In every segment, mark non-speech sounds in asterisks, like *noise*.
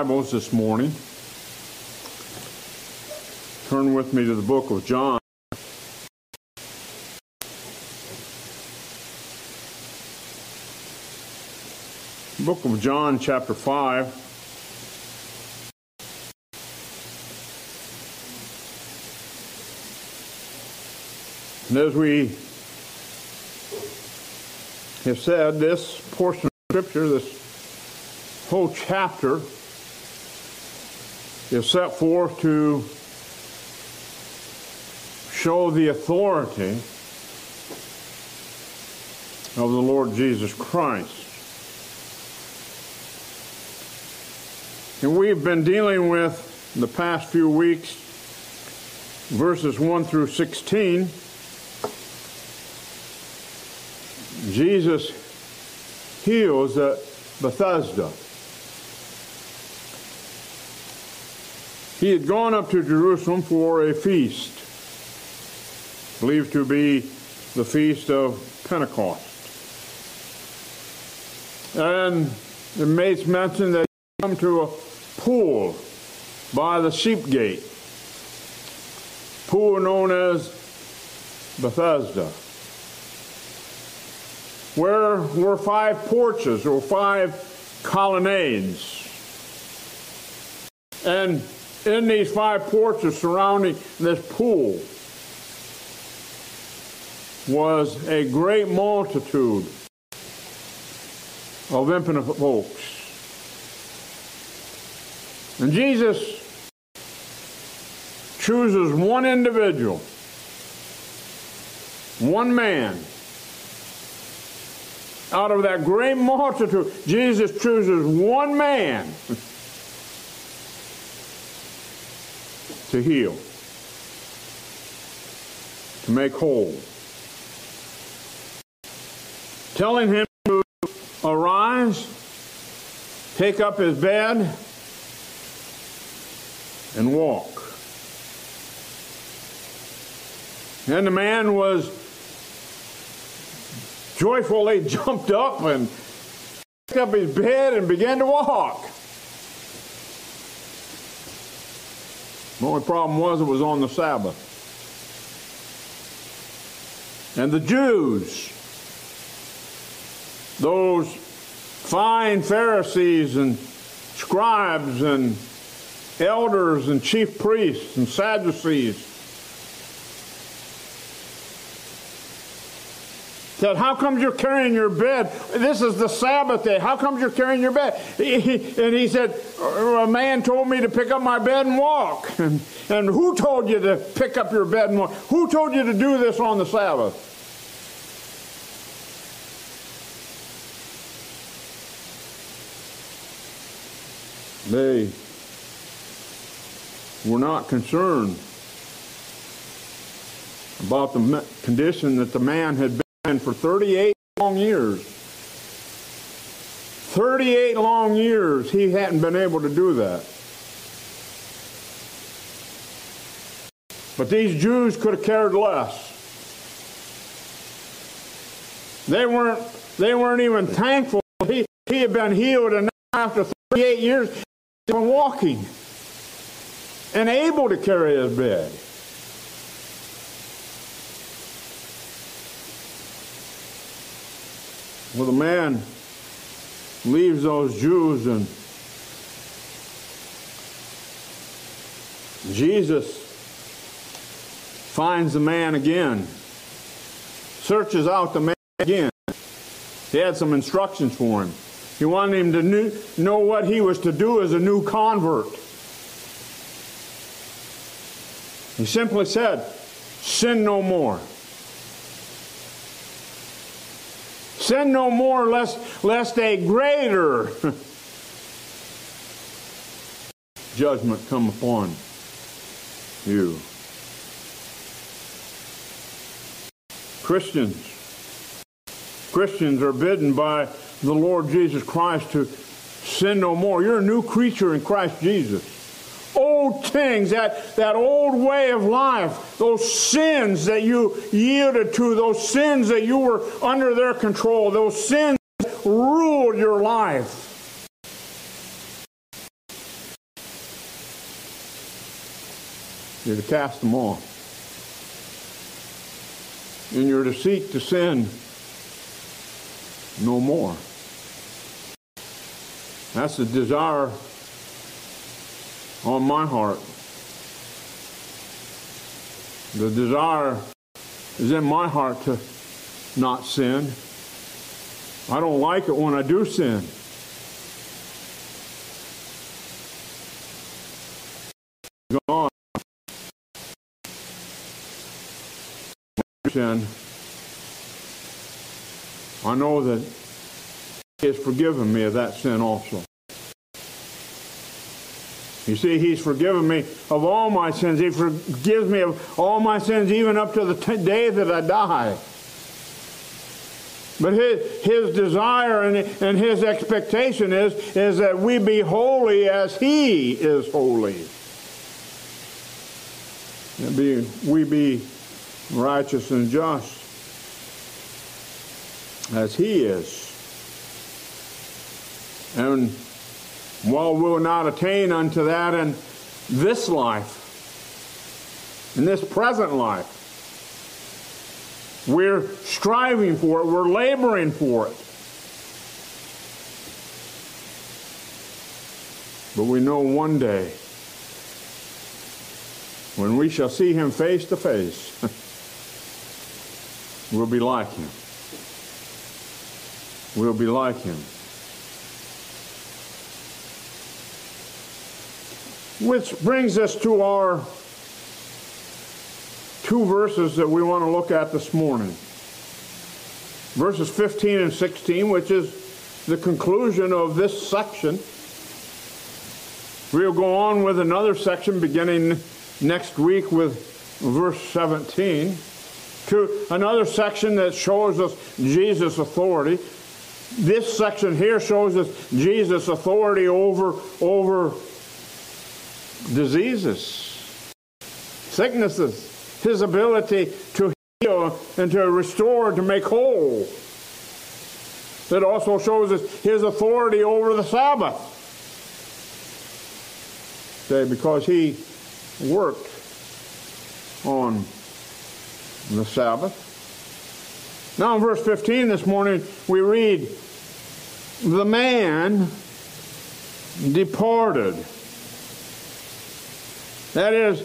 Bibles this morning. Turn with me to the book of John. Book of John, chapter 5. And as we have said, this portion of Scripture, this whole chapter, is set forth to show the authority of the Lord Jesus Christ. And we've been dealing with, the past few weeks, verses 1 through 16 Jesus heals at Bethesda. He had gone up to Jerusalem for a feast, believed to be the feast of Pentecost. And the mates mentioned that he come to a pool by the sheep gate, pool known as Bethesda where were five porches or five colonnades. And in these five porches surrounding this pool was a great multitude of impotent folks. And Jesus chooses one individual, one man, out of that great multitude, Jesus chooses one man *laughs* to heal, to make whole, telling him to arise, take up his bed, and walk. And the man was joyfully *laughs* jumped up and picked up his bed and began to walk. The only problem was it was on the Sabbath. And the Jews, those fine Pharisees and scribes and elders and chief priests and Sadducees, said, How comes you're carrying your bed? This is the Sabbath day. How comes you're carrying your bed? and he said, uh, A man told me to pick up my bed and walk. And, and who told you to pick up your bed and walk? Who told you to do this on the Sabbath? They were not concerned about the condition that the man had been for 38 long years. 38 long years he hadn't been able to do that. But these Jews could have cared less. They weren't, they weren't even thankful he, he had been healed and after 38 years been walking and able to carry his bed. Well, the man leaves those Jews and Jesus finds the man again, searches out the man again. He had some instructions for him. He wanted him to know what he was to do as a new convert. He simply said, Sin no more. Sin no more, lest, lest a greater judgment come upon you. Christians, Christians are bidden by the Lord Jesus Christ to sin no more. You're a new creature in Christ Jesus old things, that, that old way of life, those sins that you yielded to, those sins that you were under their control, those sins ruled your life. You're to cast them off. And you're to seek to sin no more. That's the desire on my heart. The desire is in my heart to not sin. I don't like it when I do sin. Sin, I know that He has forgiven me of that sin also. You see, He's forgiven me of all my sins. He forgives me of all my sins, even up to the day that I die. But his, his desire and, and his expectation is, is that we be holy as he is holy. Be, we be righteous and just as he is. And while we'll not attain unto that in this life, in this present life, we're striving for it, we're laboring for it. But we know one day, when we shall see him face to face, *laughs* we'll be like him. We'll be like him. Which brings us to our two verses that we want to look at this morning. Verses 15 and 16, which is the conclusion of this section. We'll go on with another section beginning next week with verse 17 to another section that shows us Jesus' authority. This section here shows us Jesus' authority over, over diseases, sicknesses, his ability to heal and to restore, to make whole. It also shows us his authority over the Sabbath. Say, because he worked on the Sabbath. Now in verse 15 this morning, we read, The man departed. That is,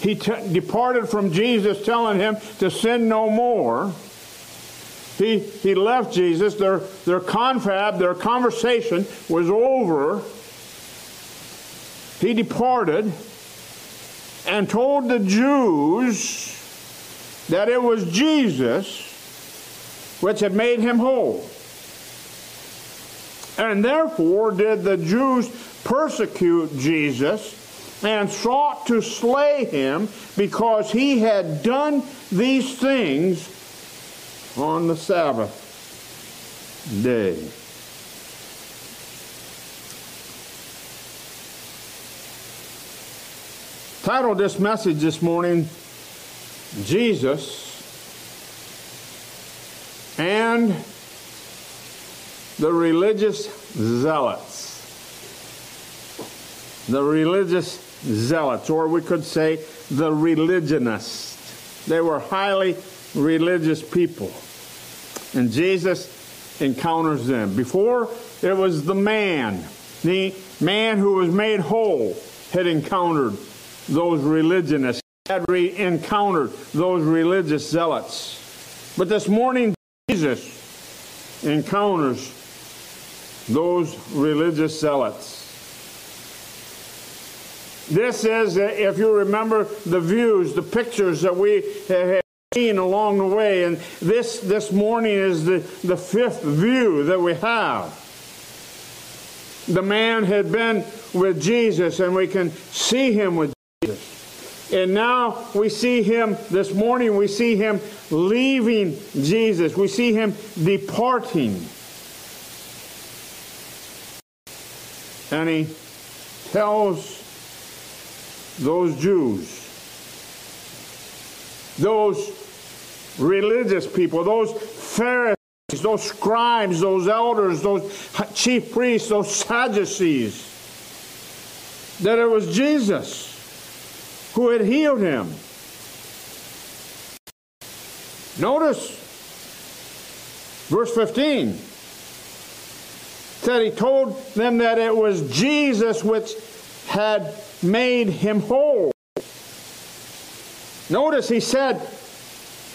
he t- departed from Jesus telling him to sin no more. He, he left Jesus. Their, their confab, their conversation was over. He departed and told the Jews that it was Jesus which had made him whole. And therefore did the Jews persecute Jesus and sought to slay him because he had done these things on the Sabbath day. Titled this message this morning, Jesus and the religious zealots. The religious zealots, or we could say the religionists. They were highly religious people. And Jesus encounters them. Before, it was the man, the man who was made whole, had encountered those religionists, had re- encountered those religious zealots. But this morning, Jesus encounters those religious zealots. This is, uh, if you remember the views, the pictures that we have seen along the way, and this, this morning is the, the fifth view that we have. The man had been with Jesus, and we can see him with Jesus. And now we see him, this morning we see him leaving Jesus. We see him departing. And he tells those Jews, those religious people, those Pharisees, those scribes, those elders, those chief priests, those Sadducees, that it was Jesus who had healed him. Notice verse 15 said he told them that it was Jesus which had made him whole. Notice he said,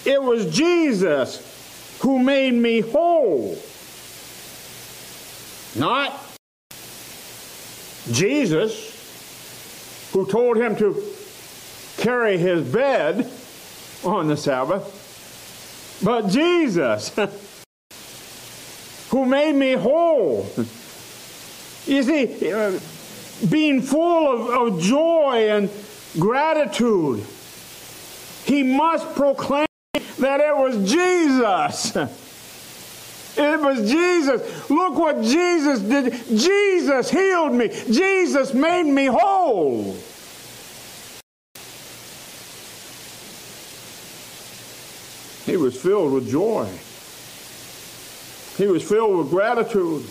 It was Jesus who made me whole. Not Jesus, who told him to carry his bed on the Sabbath, but Jesus, *laughs* who made me whole. You see, being full of, of joy and gratitude, he must proclaim that it was Jesus. *laughs* It was Jesus. Look what Jesus did. Jesus healed me. Jesus made me whole. He was filled with joy. He was filled with gratitude.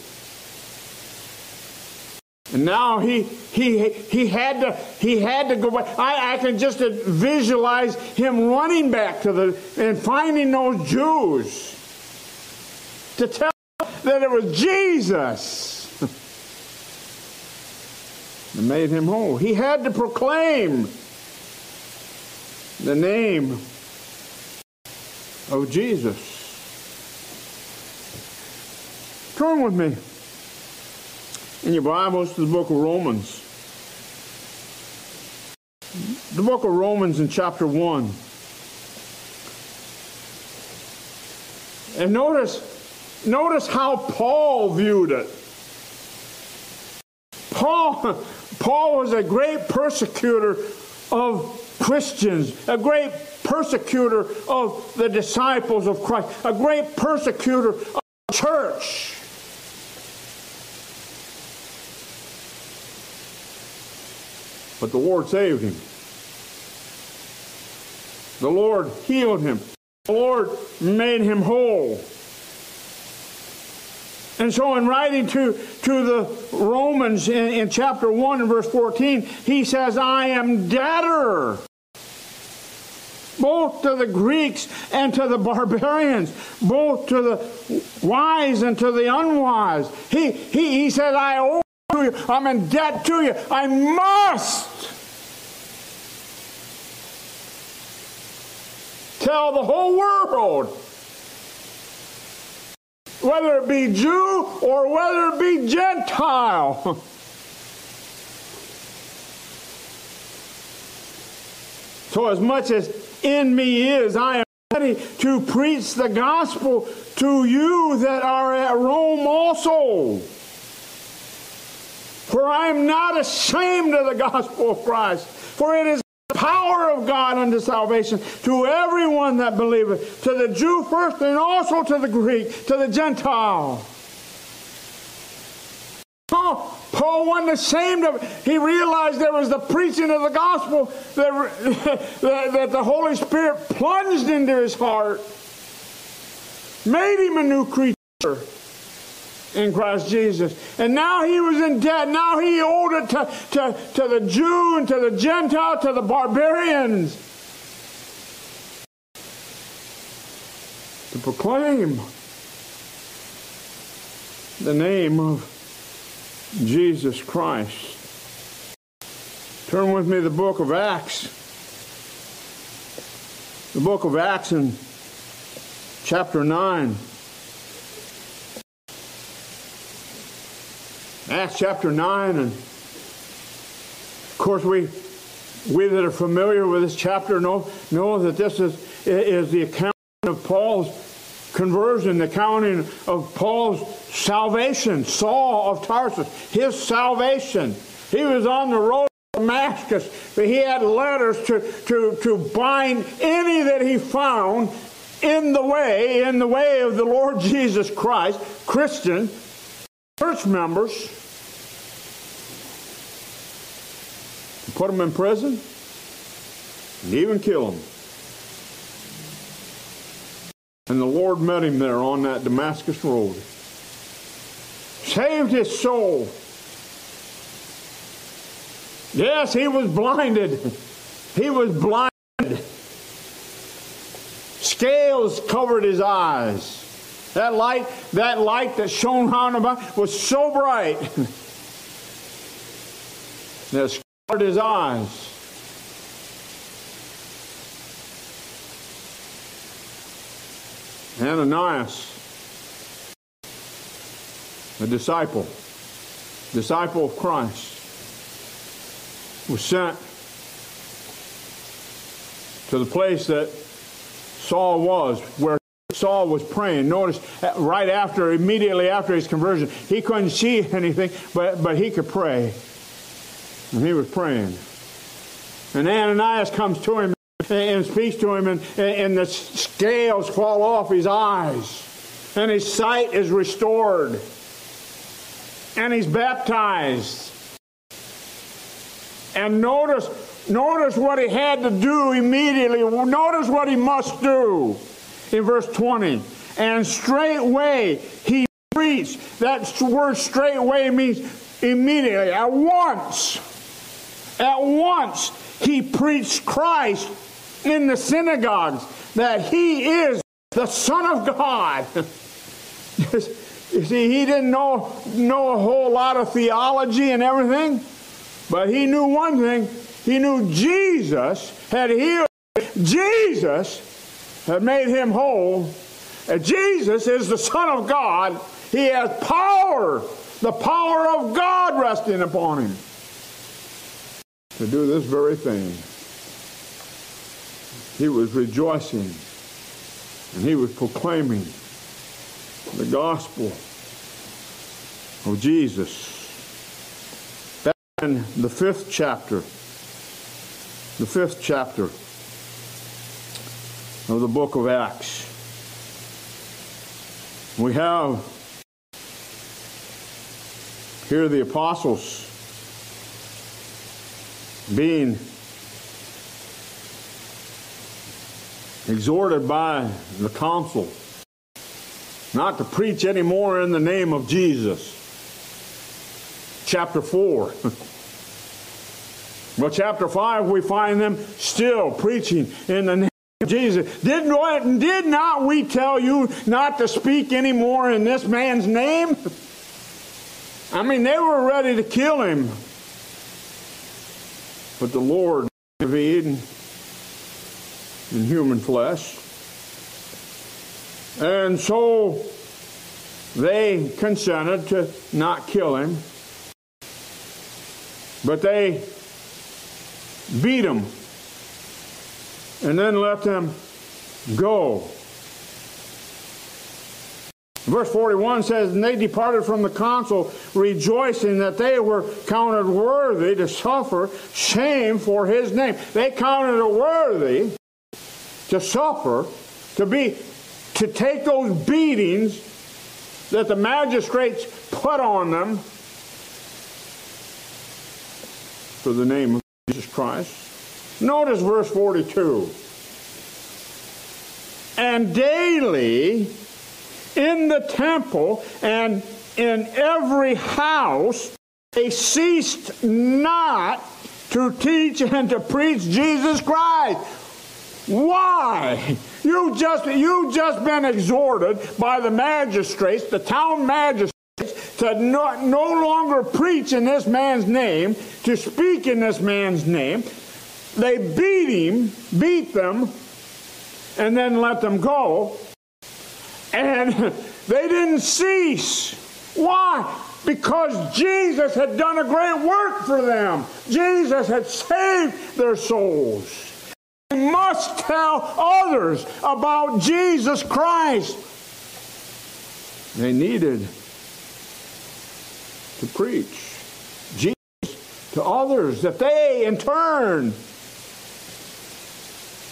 And now he he he had to he had to go back. I, I can just visualize him running back to the and finding those Jews to tell them that it was Jesus *laughs* that made him whole. He had to proclaim the name of Jesus. Turn with me in your Bibles to the book of Romans. The book of Romans in chapter 1. And notice Notice how Paul viewed it. Paul, Paul was a great persecutor of Christians, a great persecutor of the disciples of Christ, a great persecutor of the church. But the Lord saved him. The Lord healed him. The Lord made him whole. And so, in writing to, to the Romans in, in chapter 1 and verse 14, he says, I am debtor both to the Greeks and to the *laughs* barbarians, both to the wise and to the unwise. He, he, he said, I owe to you, I'm in debt to you, I must tell the whole world whether it be Jew or whether it be Gentile. *laughs* so, as much as in me is, I am ready to preach the gospel to you that are at Rome also. For I am not ashamed of the gospel of Christ, for it is the power of God unto salvation to everyone that believeth, to the Jew first and also to the Greek, to the Gentile. Paul, Paul wasn't ashamed of it. He realized there was the preaching of the gospel that, *laughs* that, that the Holy Spirit plunged into his heart, made him a new creature in Christ Jesus. And now he was in debt. Now he owed it to, to, to the Jew and to the Gentile, to the barbarians. To proclaim the name of Jesus Christ. Turn with me the book of Acts. The book of Acts in chapter 9. Acts chapter 9, and of course, we, we that are familiar with this chapter know, know that this is, is the account of Paul's conversion, the accounting of Paul's salvation, Saul of Tarsus, his salvation. He was on the road to Damascus, but he had letters to, to, to bind any that he found in the way, in the way of the Lord Jesus Christ, Christian, church members put them in prison and even kill them. And the Lord met him there on that Damascus road. Saved his soul. Yes, he was blinded. He was blinded. Scales covered his eyes. That light, that light that shone round about was so bright *laughs* that scarred his eyes. Ananias, a disciple, disciple of Christ, was sent to the place that Saul was, where Saul was praying. Notice uh, right after, immediately after his conversion, he couldn't see *laughs* anything, but, but he could pray. And he was praying. And Ananias comes to him and speaks to him, and, and the scales fall off his eyes, and his sight is restored, and he's baptized. And notice, notice what he had to do immediately. Notice what he must do in verse 20. And straightway he preached. That word straightway means immediately, at once. At once he preached Christ in the synagogues that he is the Son of God. *laughs* you see, he didn't know, know a whole lot of theology and everything, but he knew one thing. He knew Jesus had healed. Jesus had made him whole. And Jesus is the Son of God. He has power, the power of God resting upon him to do this very thing he was rejoicing and he was proclaiming the gospel of Jesus. In the fifth chapter, the fifth chapter of the book of Acts, we have here the apostles being exhorted by the council not to preach anymore in the name of Jesus. Chapter 4. *laughs* well, chapter 5, we find them still preaching in the name Jesus. Did, did not we tell you not to speak anymore in this man's name? I mean, they were ready to kill him. But the Lord intervened in human flesh. And so they consented to not kill him, but they beat him and then let them go. Verse 41 says, And they departed from the council, rejoicing that they were counted worthy to suffer shame for his name. They counted it worthy to suffer, to be, to take those beatings that the magistrates put on them for the name of Jesus Christ. Notice verse 42. And daily in the temple and in every house they ceased not to teach and to preach Jesus Christ. Why? You just you just been exhorted by the magistrates, the town magistrates, to no, no longer preach in this man's name, to speak in this man's name. They beat him, beat them, and then let them go. And *laughs* they didn't cease. Why? Because Jesus had done a great work for them. Jesus had saved their souls They must tell others about Jesus Christ. They needed to preach Jesus to others that they, in turn,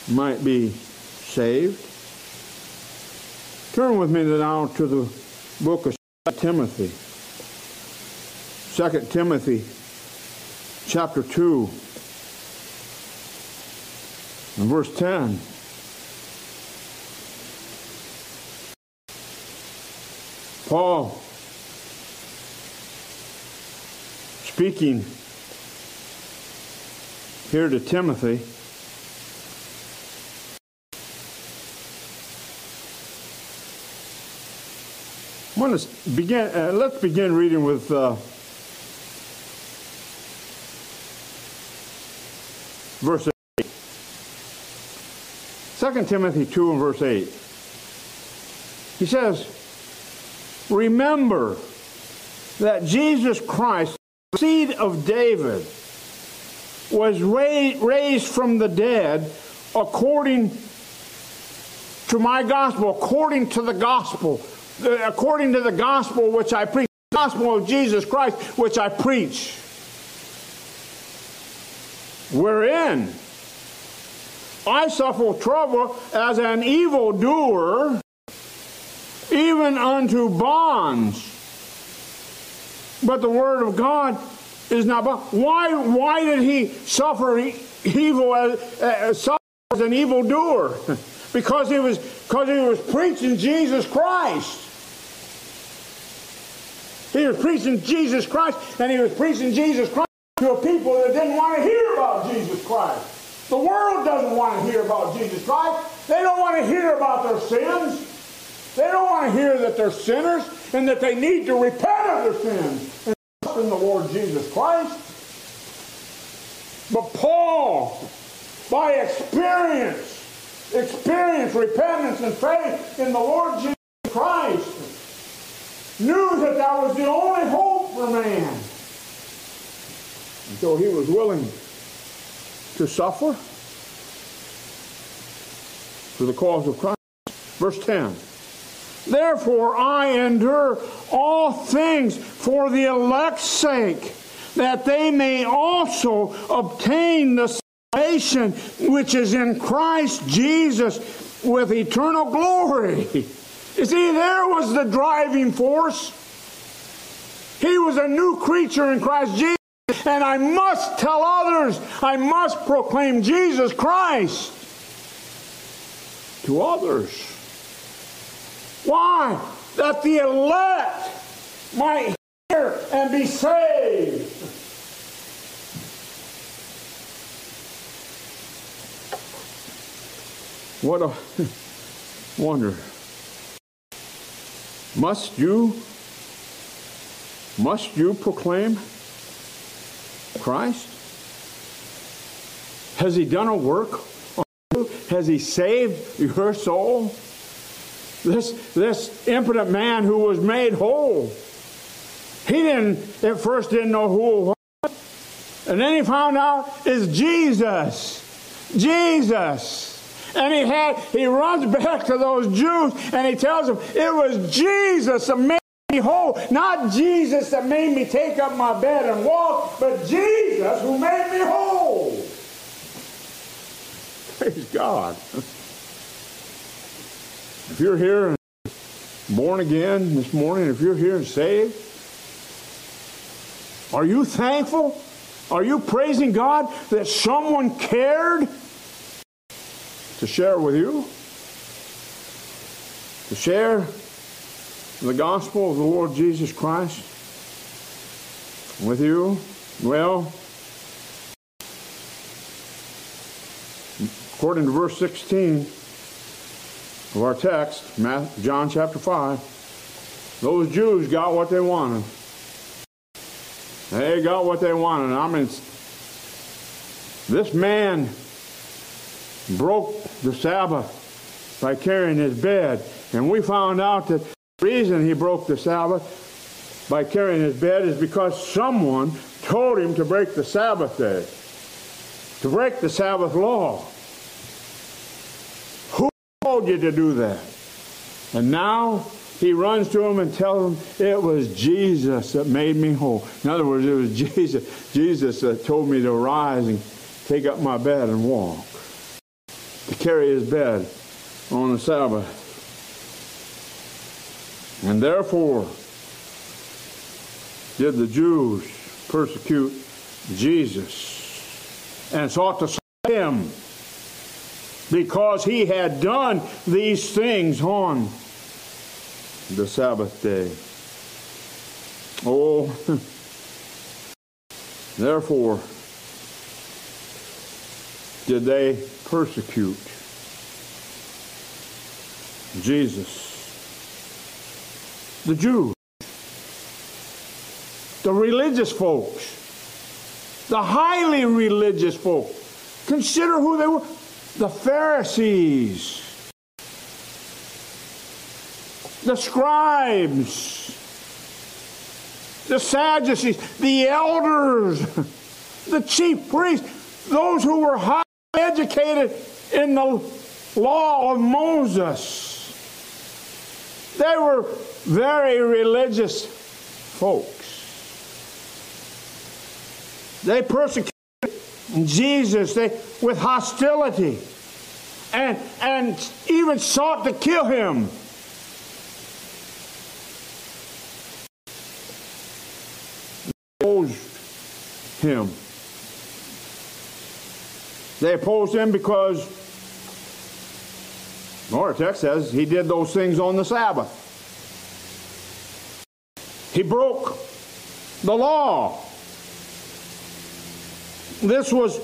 might be saved. Turn with me now to the book of Timothy. 2 Timothy chapter 2. In verse 10, Paul speaking here to Timothy want to begin. Uh, let's begin reading with uh, verse 8. 2 Timothy 2 and verse 8. He says, Remember that Jesus Christ, the seed of David, was raised from the dead according to my gospel, according to the gospel, Uh, according to the gospel which I preach, the gospel of Jesus Christ which I preach. Wherein I suffer trouble as an evildoer, even unto bonds. But the word of God is not bound. Why, why did he suffer evil as, uh, as, as an evildoer? *laughs* because he was because he was preaching Jesus Christ. He was preaching Jesus Christ, and he was preaching Jesus Christ to a people that didn't want to hear about Jesus Christ. The world doesn't want to hear about Jesus Christ. They don't want to hear about their sins. They don't want to hear that they're sinners and that they need to repent of their sins and trust in the Lord Jesus Christ. But Paul, by experience, experienced repentance and faith in the Lord Jesus Christ, knew that that was the only hope for man. And so he was willing to suffer for the cause of Christ. Verse 10. Therefore I endure all things for the elect's sake, that they may also obtain the salvation which is in Christ Jesus with eternal glory. *laughs* You see, there was the driving force. He was a new creature in Christ Jesus. And I must tell others, I must proclaim Jesus Christ to others. Why? That the elect might hear and be saved. What a *laughs* wonder. Must you must you proclaim Christ? Has he done a work? Has he saved your soul? This, this impotent man who was made whole. He didn't at first didn't know who it was. And then he found out it's Jesus. Jesus. And he had he runs back to those Jews and he tells them it was Jesus that made me whole. Not Jesus that made me take up my bed and walk, but Jesus who made me whole. *laughs* Praise God. If you're here and born again this morning, if you're here and saved, are you thankful? Are you praising God that someone cared to share with you, to share the gospel of the Lord Jesus Christ with you? Well, according to verse 16 of our text, John chapter 5, those Jews got what they wanted. They got what they wanted. I mean, this man broke the Sabbath by carrying his bed. And we found out that the reason he broke the Sabbath by carrying his bed is because someone told him to break the Sabbath day, to break the Sabbath law. Who told you to do that? And now he runs to him and tells him it was Jesus that made me whole. In other words, it was *laughs* Jesus, Jesus that told me to rise and take up my bed and walk to carry his bed on the Sabbath. And therefore did the Jews persecute Jesus and sought to slay him because he had done these things on the Sabbath day. Oh, *laughs* therefore did they persecute Jesus. the Jews, the religious folks, the highly religious folk. Consider who they were the Pharisees, the scribes, the Sadducees, the elders, *laughs* the chief priests, those who were highly educated in the law of Moses. They were very religious folks. They persecuted Jesus they, with hostility and, and even sought to kill him. Opposed him. They opposed him because our text says he did those things on the Sabbath. He broke the law. This was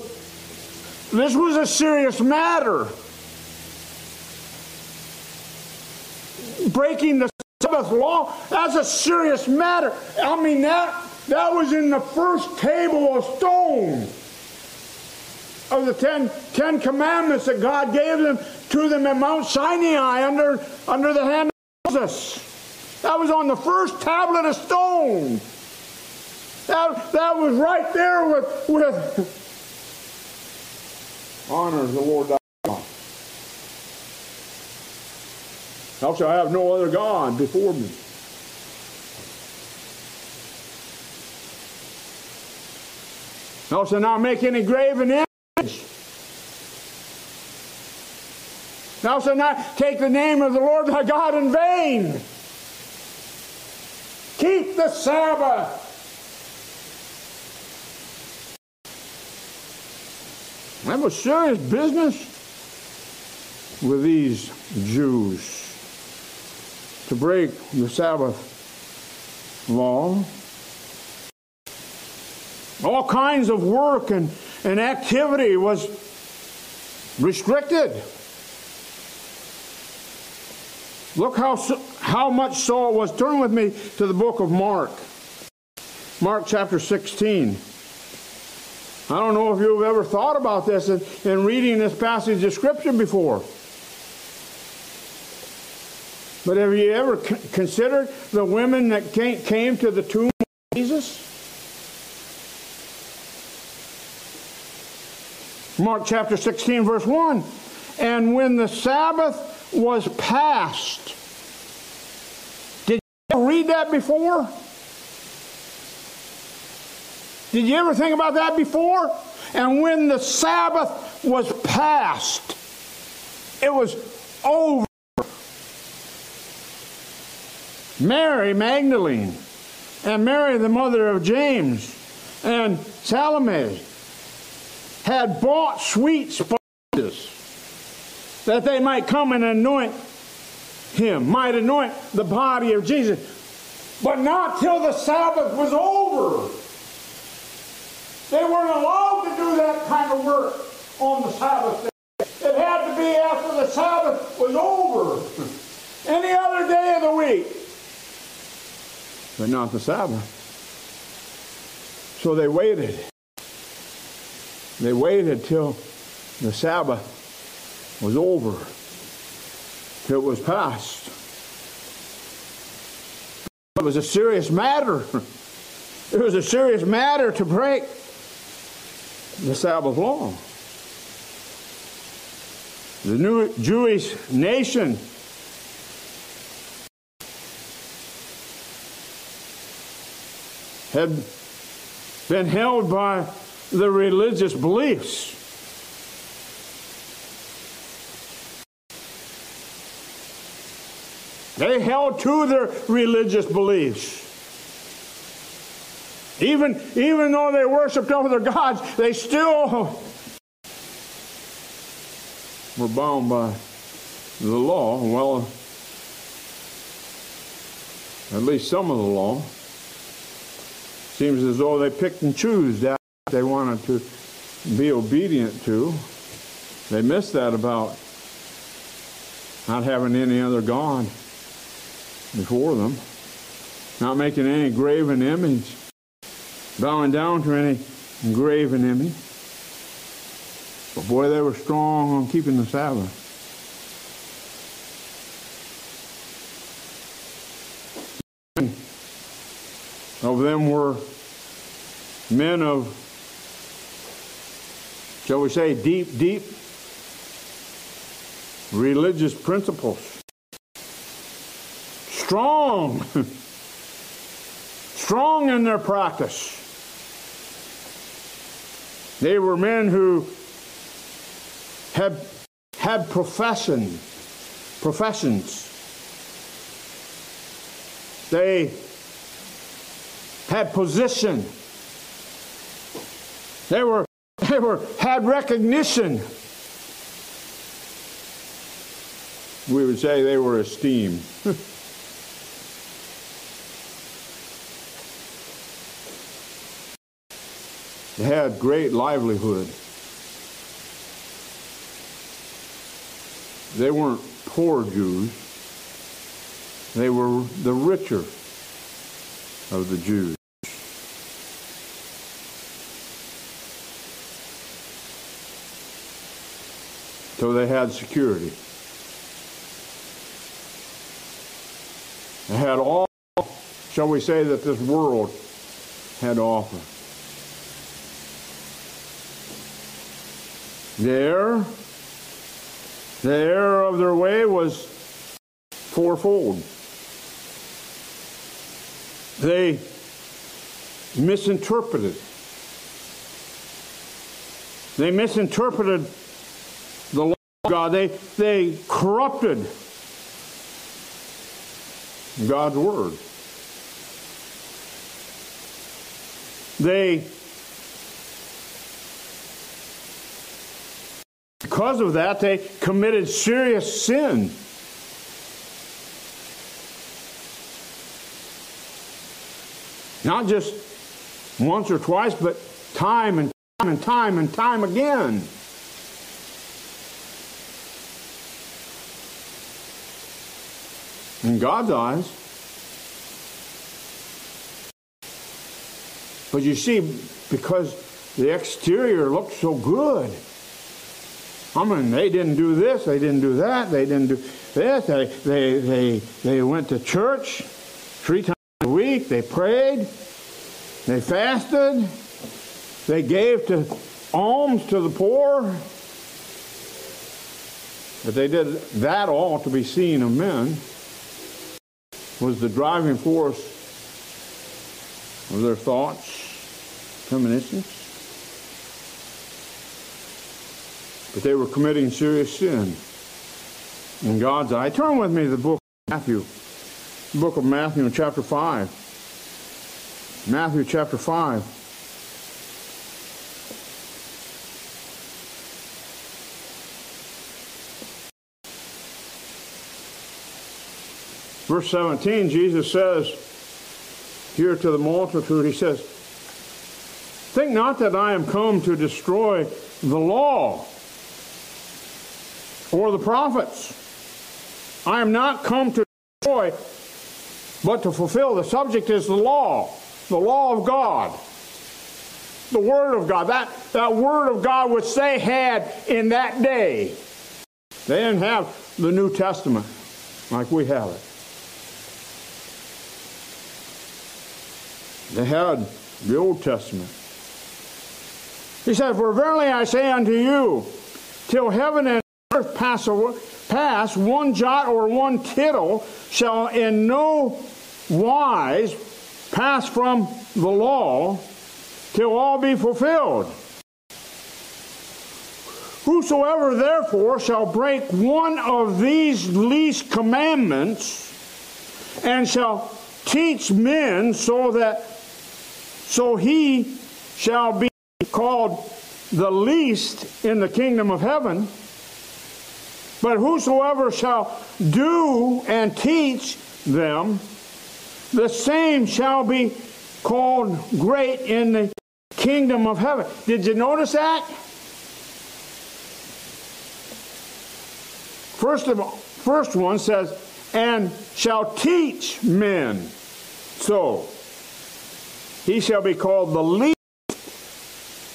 this was a serious matter. Breaking the Sabbath law, that's a serious matter. I mean that that was in the first table of stone of the ten, ten commandments that God gave them to them at Mount Sinai under, under the hand of Moses. That was on the first tablet of stone. That, that was right there with, with honor the Lord thy God. Thou shalt have no other God before me. Thou shalt not make any graven image Thou shalt not take the name of the Lord thy God in vain. Keep the Sabbath. That was serious business with these Jews to break the Sabbath law. All kinds of work and, and activity was restricted. Look how, how much so it was. Turn with me to the book of Mark. Mark chapter 16. I don't know if you've ever thought about this in, in reading this passage of Scripture before. But have you ever considered the women that came, came to the tomb of Jesus? Mark chapter 16, verse 1. And when the Sabbath was passed, Did you read that before? Did you ever think about that before? And when the Sabbath was passed, it was over. Mary Magdalene and Mary, the mother of James, and Salome had bought sweet spices that they might come and anoint him, might anoint the body of Jesus. But not till the Sabbath was over. They weren't allowed to do that kind of work on the Sabbath day. It had to be after the Sabbath was over. *laughs* Any other day of the week. But not the Sabbath. So they waited. They waited till the Sabbath was over. It was past. It was a serious matter. *laughs* It was a serious matter to break the Sabbath law. The new Jewish nation had been held by the religious beliefs They held to their religious beliefs. Even, even though they worshiped other gods, they still were bound by the law. Well, at least some of the law. Seems as though they picked and chose that they wanted to be obedient to. They missed that about not having any other God before them. not making any graven image, bowing down to any graven image. But boy, they were strong on keeping the Sabbath. Of them were men of, shall we say, deep, deep religious principles. Strong. *laughs* Strong in their practice. They were men who had had profession, professions. They had position. They were they were had recognition. We would say they were esteemed. *laughs* they had great livelihood. They weren't poor Jews. They were the richer of the Jews. So they had security. They had all, shall we say, that this world had to offer. There, the error of their way was fourfold. They misinterpreted. They misinterpreted God. They, they corrupted God's Word. They, because of that, they committed serious sin. Not just once or twice, but time and time and time and time again. In God's eyes. But you see, because the exterior looked so good. I mean, they didn't do this, they didn't do that, they didn't do this. They, they, they, they went to church three times a week, they prayed, they fasted, they gave to alms to the poor. But they did that all to be seen of men was the driving force of their thoughts, premonitions. But they were committing serious sin in God's eye. Turn with me to the book of Matthew, the book of Matthew chapter 5. Matthew chapter 5. Verse 17, Jesus says here to the multitude, He says, Think not that I am come to destroy the law or the prophets. I am not come to destroy, but to fulfill. The subject is the law, the law of God, the Word of God. That, that Word of God which they had in that day. They didn't have the New Testament like we have it. They had the Old Testament. He said, For verily I say unto you, till heaven and earth pass, away, pass one jot or one tittle shall in no wise pass from the law till all be fulfilled. Whosoever therefore shall break one of these least commandments and shall teach men so that so he shall be called the least in the kingdom of heaven. But whosoever shall do and teach them, the same shall be called great in the kingdom of heaven. Did you notice that? First of all, first one says, and shall teach men so he shall be called the least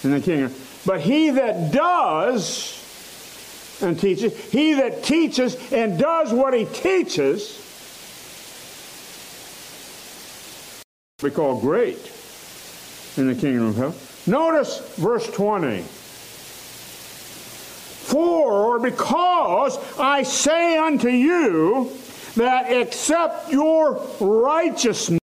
in the kingdom. But he that does and teaches, he that teaches and does what he teaches, be called great in the kingdom of heaven. Notice verse 20. For or because I say unto you that except your righteousness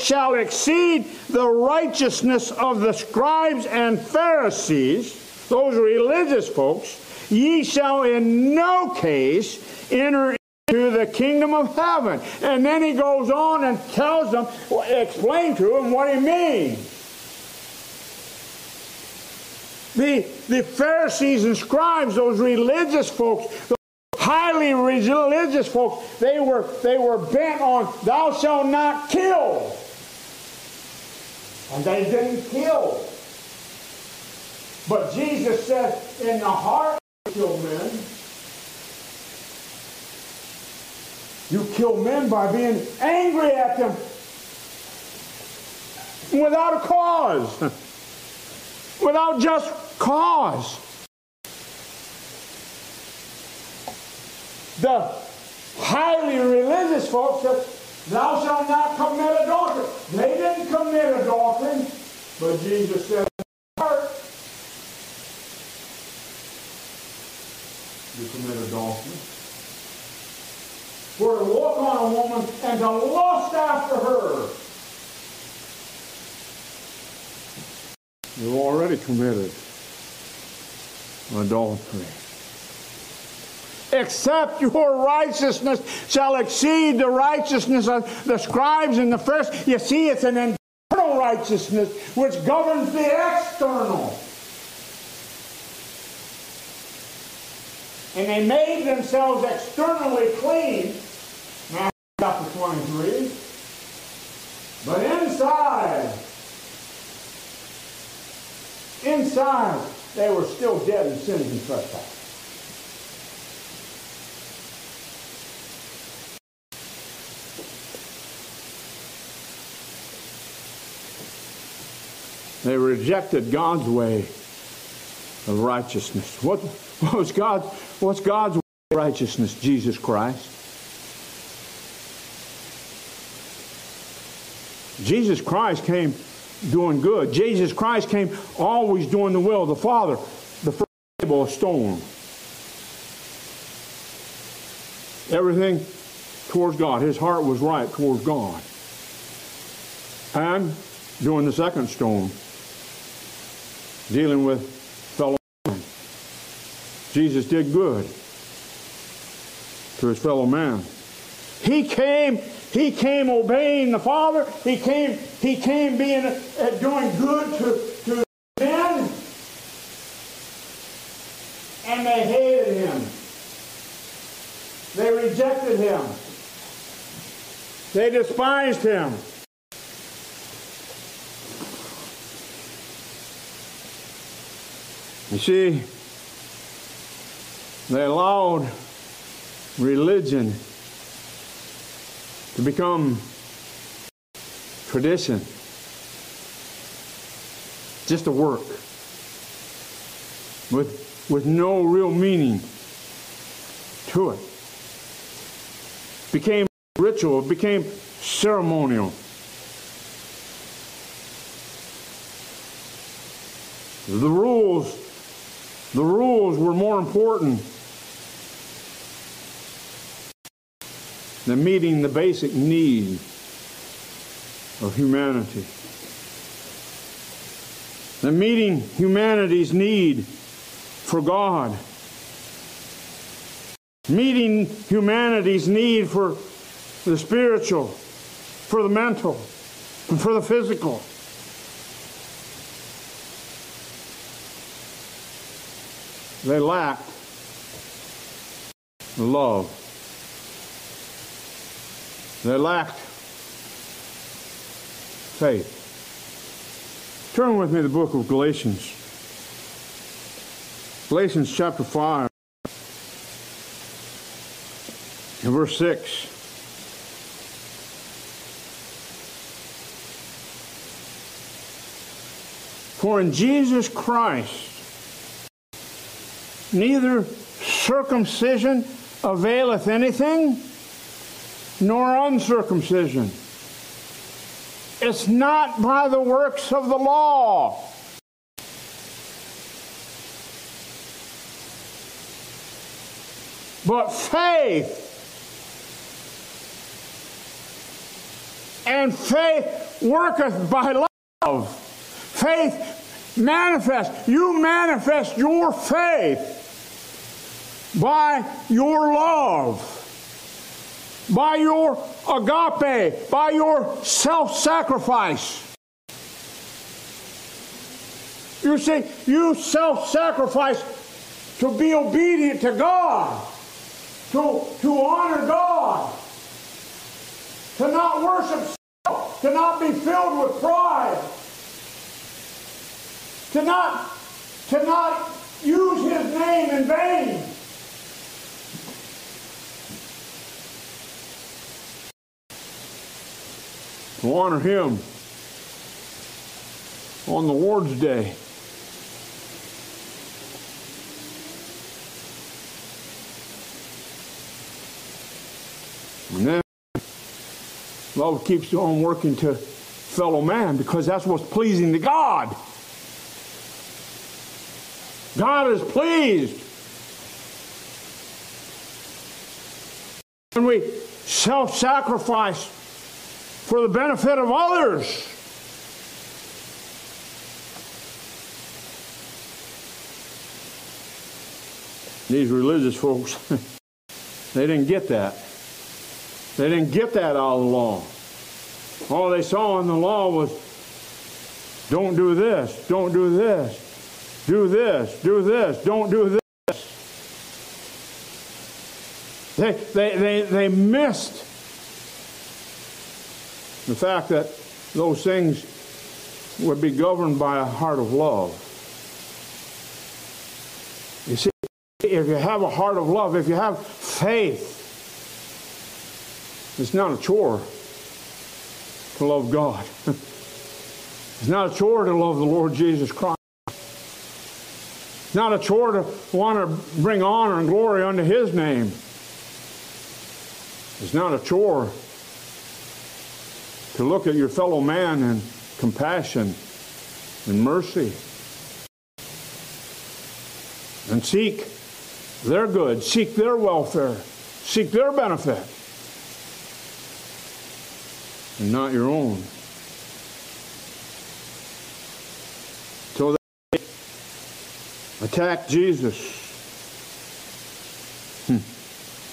shall exceed the righteousness of the scribes and Pharisees, those religious folks, ye shall in no case enter into the kingdom of heaven. And then he goes on and tells them, explain to them what he means. The, the Pharisees and scribes, those religious folks, highly religious folks, they were, they were bent on, thou shalt not kill. And they didn't kill. But Jesus said, in the heart you kill men. You kill men by being angry at them without a cause, without just cause. the highly religious folks said, Thou shalt not commit adultery. They didn't commit adultery, but Jesus said, you commit adultery. For to walk on a woman and to lust after her. You've already committed adultery except your righteousness shall exceed the righteousness of the scribes and the first. You see, it's an internal righteousness which governs the external. And they made themselves externally clean. Matthew chapter 23. But inside, inside, they were still dead in sins and trespasses. They rejected God's way of righteousness. What, was God, what's God's way of righteousness? Jesus Christ. Jesus Christ came doing good. Jesus Christ came always doing the will of the Father. The first table of stone. Everything towards God. His heart was right towards God. And doing the second stone dealing with fellow man. Jesus did good to his fellow man. He came, he came obeying the Father. He came, he came being uh, doing good to, to men. And they hated him. They rejected him. They despised him. You see, they allowed religion to become tradition, just a work with, with no real meaning to it. Became ritual, became ceremonial. The rules the rules were more important than meeting the basic need of humanity. Than meeting humanity's need for God. Meeting humanity's need for the spiritual, for the mental, and for the physical. They lack love. They lacked faith. Turn with me to the book of Galatians. Galatians chapter 5 and verse 6. For in Jesus Christ, neither circumcision availeth anything, nor uncircumcision. It's not by the works of the law. But faith. And faith worketh by love. Faith manifests. You manifest your faith by your love, by your agape, by your self sacrifice. You see, you self sacrifice to be obedient to God, to, to honor God, to not worship self, to not be filled with pride, to not, to not use His name in vain. To honor him on the Lord's Day. And then love keeps on working to fellow man because that's what's pleasing to God. God is pleased. When we self sacrifice for the benefit of others. These religious folks, *laughs* they didn't get that. They didn't get that out of the law. All they saw in the law was don't do this, don't do this, do this, do this, don't do this. They, they, they, they missed the fact that those things would be governed by a heart of love. You see, if you have a heart of love, if you have faith, it's not a chore to love God. *laughs* it's not a chore to love the Lord Jesus Christ. It's not a chore to want to bring honor and glory unto His name. It's not a chore to look at your fellow man in compassion and mercy and seek their good, seek their welfare, seek their benefit, and not your own. So they attack Jesus. Hmm.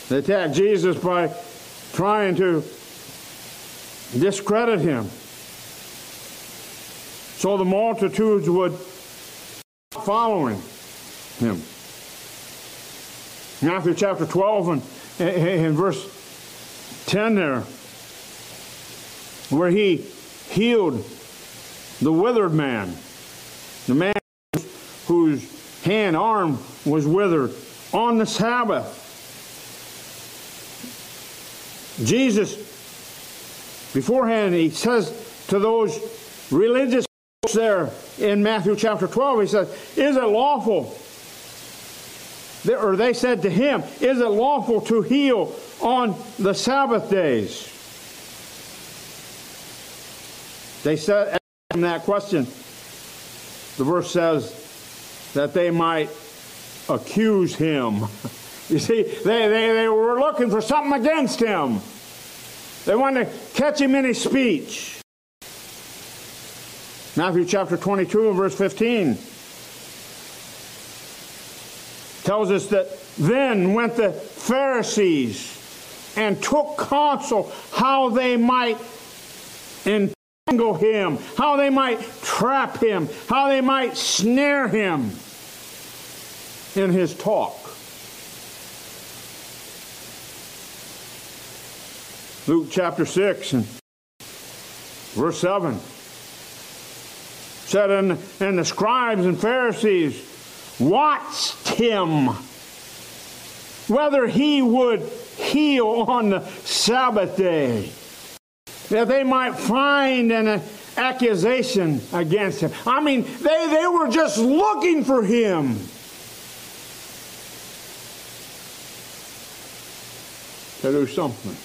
They attack Jesus by trying to discredit him. So the multitudes would following him. Matthew chapter 12 and in verse 10 there, where he healed the withered man, the man whose hand, arm was withered on the Sabbath. Jesus Beforehand, he says to those religious folks there in Matthew chapter 12, he says, Is it lawful? Or they said to him, Is it lawful to heal on the Sabbath days? They said that question. The verse says that they might accuse him. *laughs* You see, they, they, they were looking for something against him. They want to catch him in his speech. Matthew chapter 22 and verse 15 tells us that then went the Pharisees and took counsel how they might entangle him, how they might trap him, how they might snare him in his talk. Luke chapter 6 and verse 7 said, and, and the scribes and Pharisees watched him whether he would heal on the Sabbath day, that they might find an accusation against him. I mean, they, they were just looking for him. To do something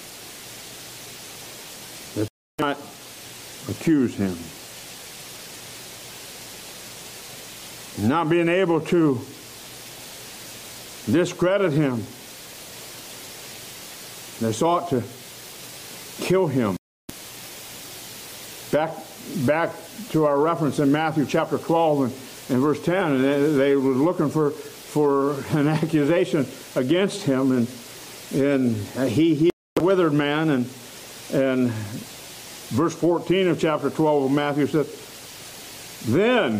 not accuse him. Not being able to discredit him. They sought to kill him. Back, back to our reference in Matthew chapter 12 and, and verse 10, and they, they were looking for, for an *laughs* accusation against him, and, and he, he a withered man, and, and verse 14 of chapter 12 of Matthew says, Then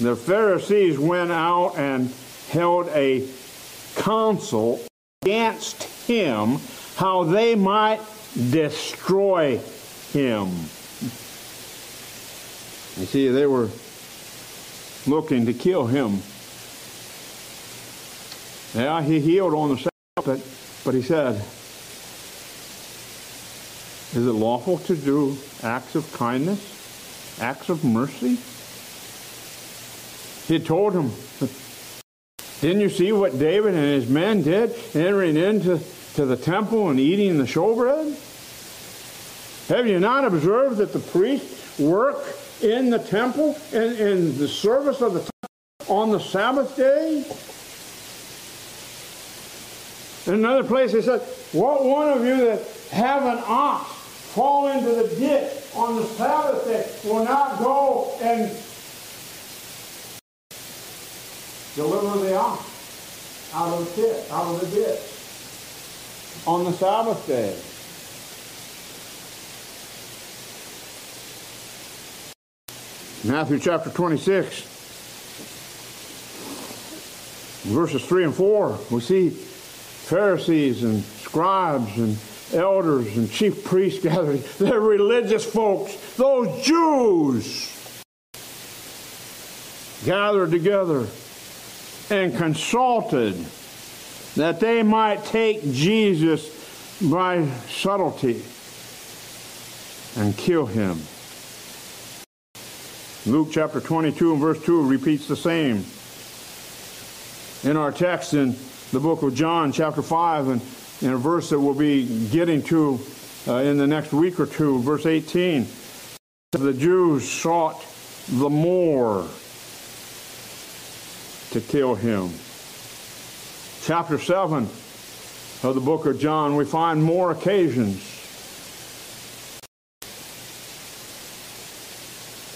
the Pharisees went out and held a council against him how they might destroy him. You see, they were looking to kill him. Yeah, he healed on the Sabbath, but he said, Is it lawful to do acts of kindness, acts of mercy? He told him, *laughs* Didn't you see what David and his men did entering into to the temple and eating the showbread? Have you not observed that the priests work in the temple and in the service of the temple on the Sabbath day? In another place, he said, What one of you that have an ox fall into the ditch on the Sabbath day will not go and deliver the ox out of the pit, out of the ditch on the Sabbath day. Matthew chapter 26, verses 3 and 4, we see Pharisees and scribes and elders and chief priests *laughs* gathering. They're religious folks, those Jews gathered together and consulted that they might take Jesus by subtlety and kill him. Luke chapter 22 and verse 2 repeats the same. In our text in the book of John, chapter 5, and in a verse that we'll be getting to uh, in the next week or two, verse 18, the Jews sought the more to kill him chapter 7 of the book of John, we find more occasions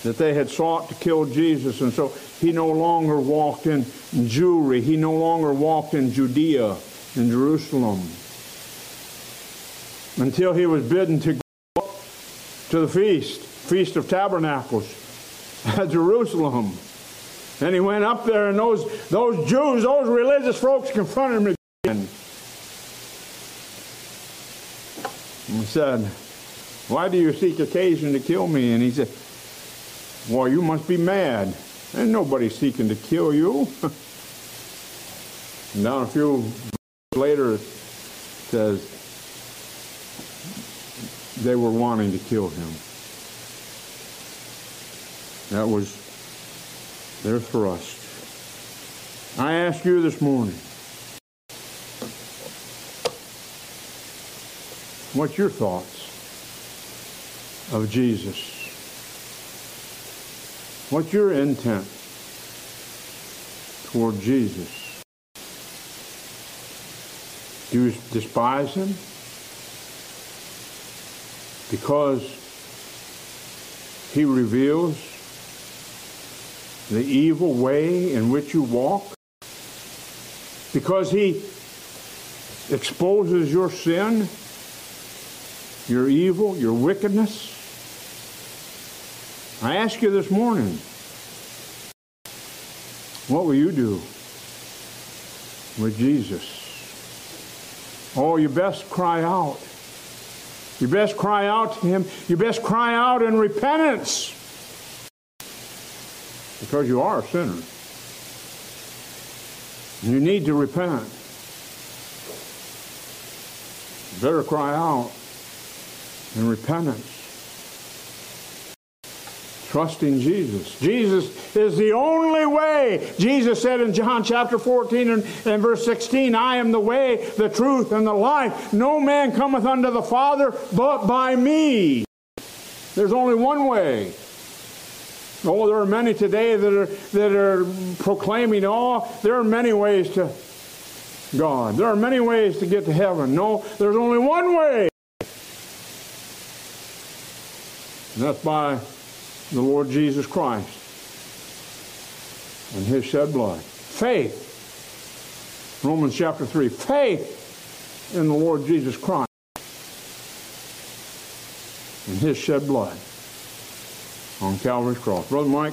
that they had sought to kill Jesus. And so he no longer walked in Jewry. He no longer walked in Judea, in Jerusalem, until he was bidden to go to the feast, Feast of Tabernacles *laughs* at Jerusalem. And he went up there, and those, those Jews, those religious folks confronted him again. And said, Why do you seek occasion to kill me? And he said, Well, you must be mad. And nobody's seeking to kill you. *laughs* and a few later, it says, they were wanting to kill him. That was their thrust. I ask you this morning, what's your thoughts of Jesus? What's your intent toward Jesus? Do you despise him? Because he reveals the evil way in which you walk? Because he exposes your sin, your evil, your wickedness? I ask you this morning, what will you do with Jesus? Oh, you best cry out. You best cry out to him. You best cry out in repentance because you are a sinner. You need to repent. You better cry out in repentance. Trusting Jesus. Jesus is the only way. Jesus said in John chapter 14 and, and verse 16, I am the way, the truth, and the life. No man cometh unto the Father but by me. There's only one way. Oh, there are many today that are, that are proclaiming, oh, there are many ways to God. There are many ways to get to heaven. No, there's only one way. And that's by the Lord Jesus Christ and his shed blood. Faith. Romans chapter 3. Faith in the Lord Jesus Christ and his shed blood on Calvary's cross. Brother Mike?